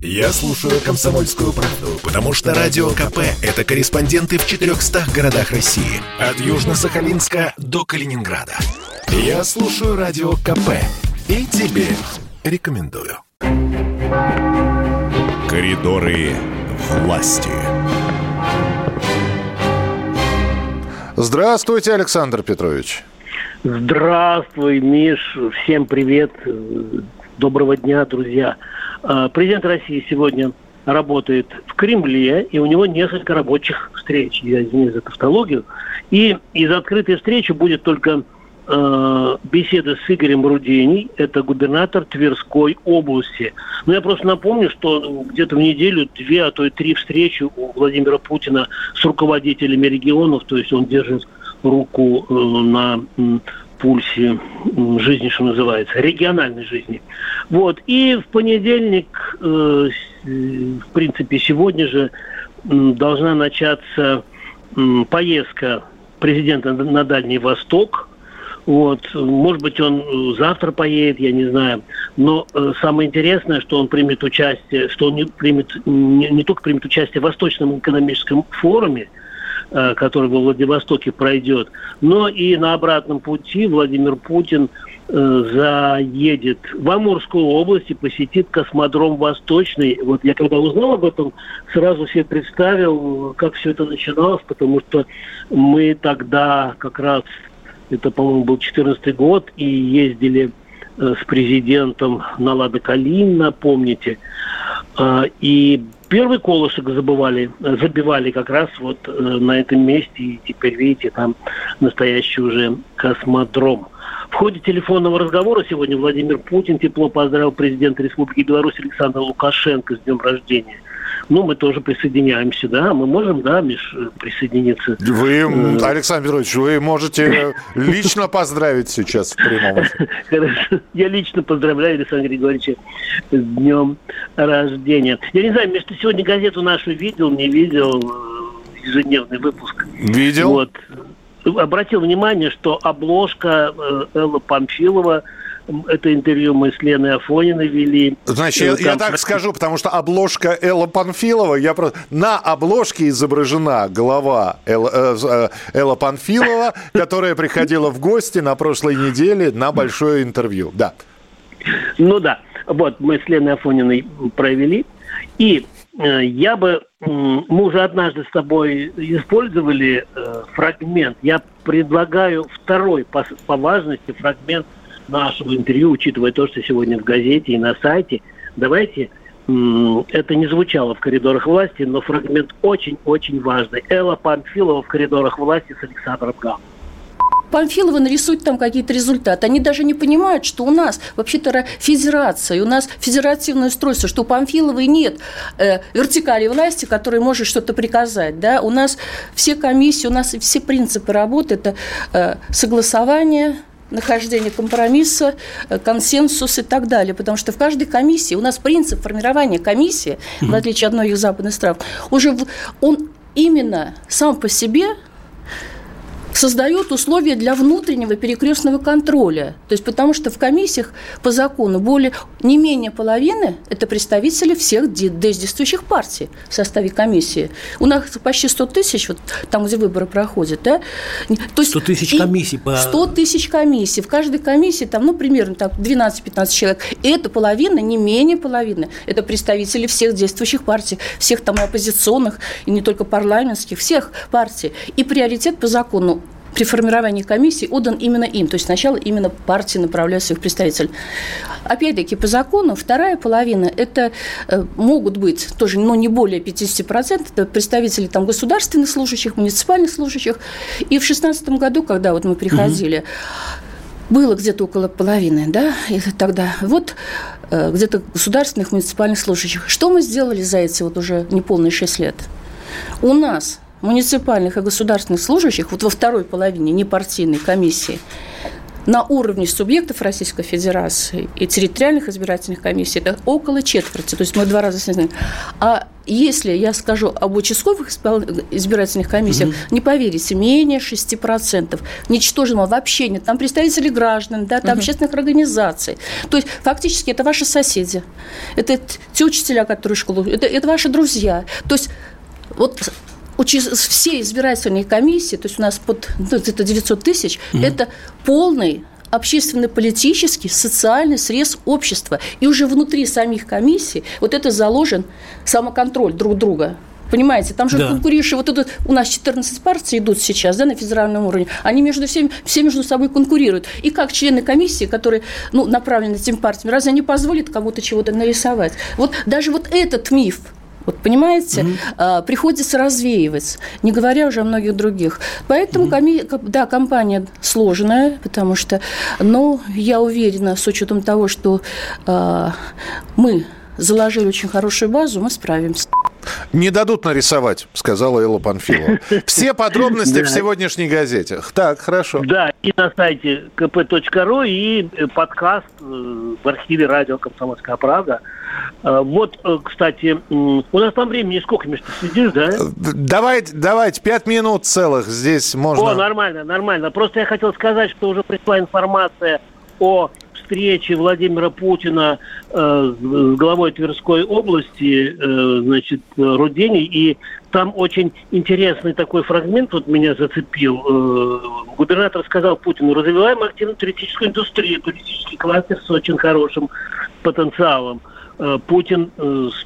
Я слушаю «Комсомольскую правду», потому что «Радио КП» — это корреспонденты в 400 городах России. От Южно-Сахалинска до Калининграда. Я слушаю «Радио КП» и тебе рекомендую. Коридоры власти. Здравствуйте, Александр Петрович. Здравствуй, Миш. Всем привет. Доброго дня, друзья. А, президент России сегодня работает в Кремле, и у него несколько рабочих встреч. Я извиняюсь за тавтологию. И из открытой встречи будет только э, беседа с Игорем Руденей, это губернатор Тверской области. Но я просто напомню, что где-то в неделю две, а то и три встречи у Владимира Путина с руководителями регионов, то есть он держит руку э, на пульсе жизни, что называется, региональной жизни. Вот. И в понедельник, э, в принципе, сегодня же должна начаться поездка президента на Дальний Восток. Вот. Может быть, он э, завтра поедет, я не знаю. Но э, самое интересное, что он примет участие, что он не, примет, не, не только примет участие в Восточном экономическом форуме, Э, который во Владивостоке пройдет. Но и на обратном пути Владимир Путин э, заедет в Амурскую область и посетит космодром Восточный. Вот я когда узнал об этом, сразу себе представил, как все это начиналось, потому что мы тогда как раз, это, по-моему, был 14 год, и ездили э, с президентом на Лада Калина, помните. И Первый колышек забывали, забивали как раз вот э, на этом месте, и теперь, видите, там настоящий уже космодром. В ходе телефонного разговора сегодня Владимир Путин тепло поздравил президента Республики Беларусь Александра Лукашенко с днем рождения ну, мы тоже присоединяемся, да, мы можем, да, Миш, присоединиться. Вы, э, Александр Петрович, вы можете лично поздравить сейчас в прямом Хорошо, я лично поздравляю Александра Григорьевича с днем рождения. Я не знаю, Миш, ты сегодня газету нашу видел, не видел, э, ежедневный выпуск? Видел. Вот. Обратил внимание, что обложка э, Элла Памфилова – это интервью мы с Леной Афониной вели. Значит, я, я так скажу, потому что обложка Элла Панфилова, я просто... На обложке изображена голова Элла, э, э, Элла Панфилова, которая приходила в гости на прошлой неделе на большое интервью. Да. Ну да. Вот, мы с Леной Афониной провели. И э, я бы... Мы уже однажды с тобой использовали фрагмент. Я предлагаю второй по, по важности фрагмент нашего интервью, учитывая то, что сегодня в газете и на сайте, давайте это не звучало в коридорах власти, но фрагмент очень-очень важный. Элла Памфилова в коридорах власти с Александром Гамом. Памфилова нарисует там какие-то результаты. Они даже не понимают, что у нас вообще-то федерация, у нас федеративное устройство, что у Памфиловой нет э, вертикали власти, которая может что-то приказать. Да? У нас все комиссии, у нас все принципы работы – это э, согласование, нахождение компромисса, э, консенсус и так далее. Потому что в каждой комиссии, у нас принцип формирования комиссии, в отличие от многих западных стран, уже он именно сам по себе создает условия для внутреннего перекрестного контроля. То есть потому что в комиссиях по закону более не менее половины – это представители всех действующих партий в составе комиссии. У нас почти 100 тысяч, вот там, где выборы проходят. Да? То есть 100 тысяч комиссий. По... 100 тысяч комиссий. В каждой комиссии там, ну, примерно так, 12-15 человек. И это половина, не менее половины. Это представители всех действующих партий, всех там оппозиционных, и не только парламентских, всех партий. И приоритет по закону при формировании комиссии отдан именно им. То есть сначала именно партии направляют своих представителей. Опять-таки, по закону вторая половина – это э, могут быть тоже ну, не более 50%, это представители там, государственных служащих, муниципальных служащих. И в 2016 году, когда вот мы приходили, угу. было где-то около половины, да, и тогда вот э, где-то государственных муниципальных служащих. Что мы сделали за эти вот уже неполные 6 лет? У нас муниципальных и государственных служащих вот во второй половине непартийной комиссии на уровне субъектов Российской Федерации и территориальных избирательных комиссий это около четверти, то есть мы два раза снизили. А если я скажу об участковых избирательных комиссиях, mm-hmm. не поверите, менее 6%. Ничтожного вообще нет. Там представители граждан, да, там mm-hmm. общественных организаций. То есть фактически это ваши соседи, это те учителя, которые школу, это, это ваши друзья. То есть вот все избирательные комиссии, то есть у нас под ну, это 900 тысяч, угу. это полный общественно-политический, социальный срез общества. И уже внутри самих комиссий вот это заложен самоконтроль друг друга. Понимаете, там же да. конкурирующие, вот тут у нас 14 партий идут сейчас, да, на федеральном уровне, они между всеми, все между собой конкурируют. И как члены комиссии, которые, ну, направлены этим партиями, разве они позволят кому-то чего-то нарисовать? Вот даже вот этот миф, вот понимаете, mm-hmm. приходится развеивать, не говоря уже о многих других. Поэтому, mm-hmm. коми... да, компания сложная, потому что, но я уверена, с учетом того, что а, мы заложили очень хорошую базу, мы справимся. Не дадут нарисовать, сказала Элла Панфилова. Все подробности в сегодняшней газете. Так, хорошо. Да, и на сайте kp.ru, и э, подкаст э, в архиве радио «Комсомольская правда». Э, вот, кстати, у нас там времени сколько, Миш, ты следишь, да? Давайте, давайте, пять минут целых здесь можно. О, нормально, нормально. Просто я хотел сказать, что уже пришла информация о встречи Владимира Путина э, с главой Тверской области, э, значит, Рудени, и там очень интересный такой фрагмент вот меня зацепил. Э, губернатор сказал Путину, развиваем активно туристическую индустрию, туристический кластер с очень хорошим потенциалом. Путин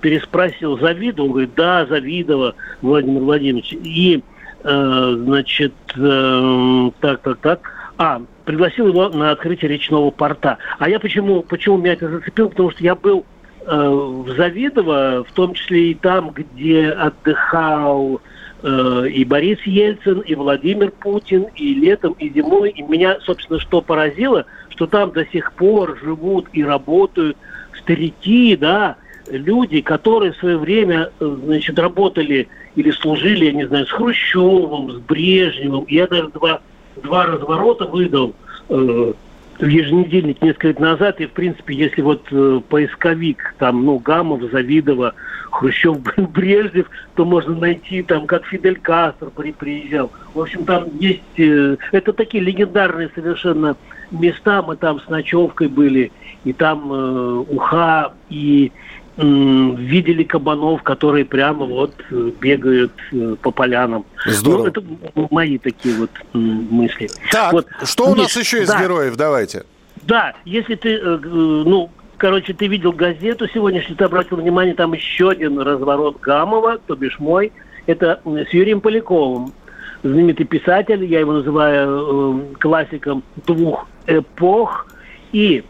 переспросил, завидовал? Он говорит, да, завидовал Владимир Владимирович. И, значит, так, так, так, а, пригласил его на открытие речного порта. А я почему, почему меня это зацепило? Потому что я был э, в Завидово, в том числе и там, где отдыхал э, и Борис Ельцин, и Владимир Путин, и летом, и зимой. И меня, собственно, что поразило, что там до сих пор живут и работают старики, да, люди, которые в свое время, значит, работали или служили, я не знаю, с Хрущевым, с Брежневым. Я даже два два разворота выдал э, в еженедельник несколько лет назад, и, в принципе, если вот э, поисковик, там, ну, Гамов, Завидова, Хрущев, Брежнев, то можно найти, там, как Фидель Кастро при, приезжал. В общем, там есть... Э, это такие легендарные совершенно места. Мы там с ночевкой были, и там э, Уха, и видели кабанов, которые прямо вот э, бегают э, по полянам. Здорово. Ну, это мои такие вот мысли. Так, вот. что у нас еще из да. героев? Давайте. Да, если ты, э, ну, короче, ты видел газету сегодня, если ты обратил внимание, там еще один разворот Гамова, то бишь мой, это с Юрием Поляковым, знаменитый писатель, я его называю классиком двух эпох, и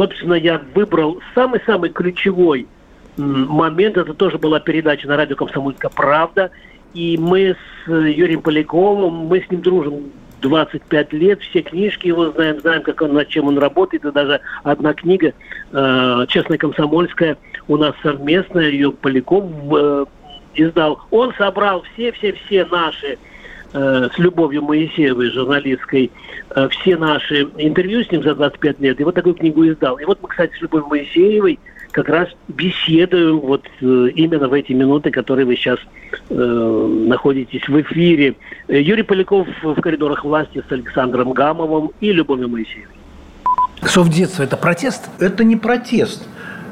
собственно, я выбрал самый-самый ключевой момент. Это тоже была передача на радио «Комсомольская правда». И мы с э, Юрием Поляковым, мы с ним дружим 25 лет, все книжки его знаем, знаем, как он, над чем он работает, и даже одна книга э, «Честная комсомольская» у нас совместная, ее Поляков э, издал. Он собрал все-все-все наши Э, с Любовью Моисеевой, журналисткой, э, все наши интервью с ним за 25 лет. И вот такую книгу издал. И вот мы, кстати, с Любовью Моисеевой как раз беседуем вот э, именно в эти минуты, которые вы сейчас э, находитесь в эфире. Юрий Поляков в коридорах власти с Александром Гамовым и Любовью Моисеевой. Совдетство – это протест? Это не протест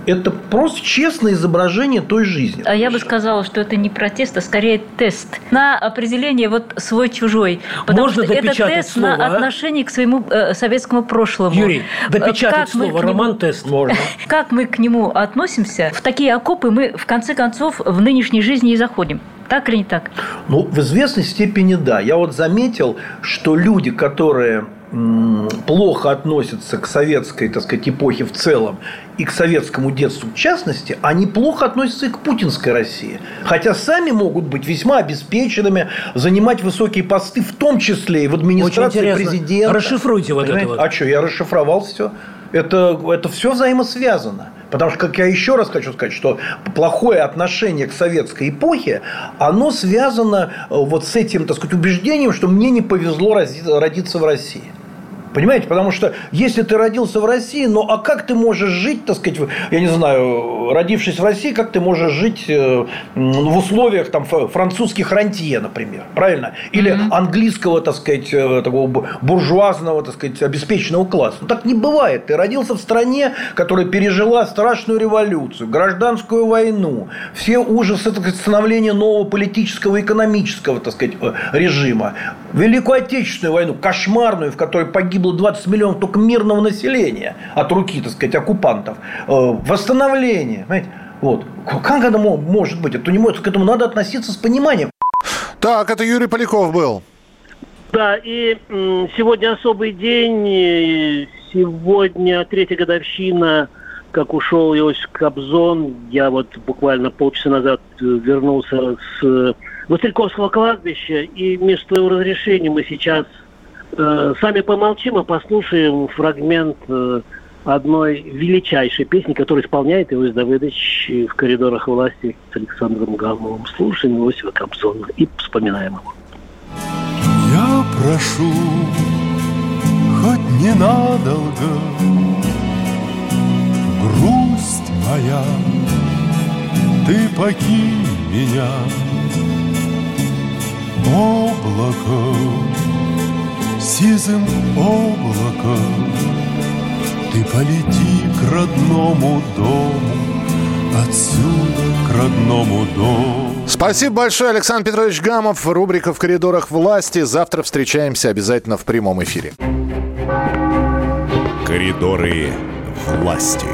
это просто честное изображение той жизни. А я бы сказала, что это не протест, а скорее тест на определение вот свой-чужой. Потому Можно что это тест слово, на а? отношение к своему э, советскому прошлому. Юрий, допечатать как слово роман-тест можно. Как мы к нему относимся, в такие окопы мы в конце концов в нынешней жизни и заходим. Так или не так? Ну, в известной степени да. Я вот заметил, что люди, которые плохо относятся к советской, так сказать, эпохе в целом и к советскому детству в частности, они плохо относятся и к путинской России. Хотя сами могут быть весьма обеспеченными, занимать высокие посты, в том числе и в администрации президента. Расшифруйте вот Понимаете? это вот. А что, я расшифровал все. Это, это все взаимосвязано. Потому что, как я еще раз хочу сказать, что плохое отношение к советской эпохе, оно связано э, вот с этим, так сказать, убеждением, что мне не повезло родиться в России. Понимаете? Потому что если ты родился в России, ну а как ты можешь жить, так сказать, я не знаю, родившись в России, как ты можешь жить э, в условиях там французских рантье, например, правильно? Или mm-hmm. английского, так сказать, э, такого буржуазного, так сказать, обеспеченного класса. Ну так не бывает. Ты родился в стране, которая пережила страшную революцию, гражданскую войну, все ужасы так сказать, становления нового политического и экономического, так сказать, э, режима, Великую Отечественную войну, кошмарную, в которой погибло погибло 20 миллионов только мирного населения от руки, так сказать, оккупантов. Э, восстановление, понимаете? Вот. Как это может быть? Это не может, к этому надо относиться с пониманием. Так, это Юрий Поляков был. Да, и сегодня особый день. Сегодня третья годовщина, как ушел Иосиф Кобзон. Я вот буквально полчаса назад вернулся с Васильковского кладбища. И вместо своего разрешения мы сейчас Э, сами помолчим и послушаем фрагмент э, одной величайшей песни, которую исполняет Иосиф Давыдович в коридорах власти с Александром Гамовым. Слушаем Иосифа Кобзона и вспоминаем его. Я прошу, хоть ненадолго, грусть моя, ты покинь меня, облако сизым облаком Ты полети к родному дому Отсюда к родному дому Спасибо большое, Александр Петрович Гамов. Рубрика «В коридорах власти». Завтра встречаемся обязательно в прямом эфире. Коридоры власти.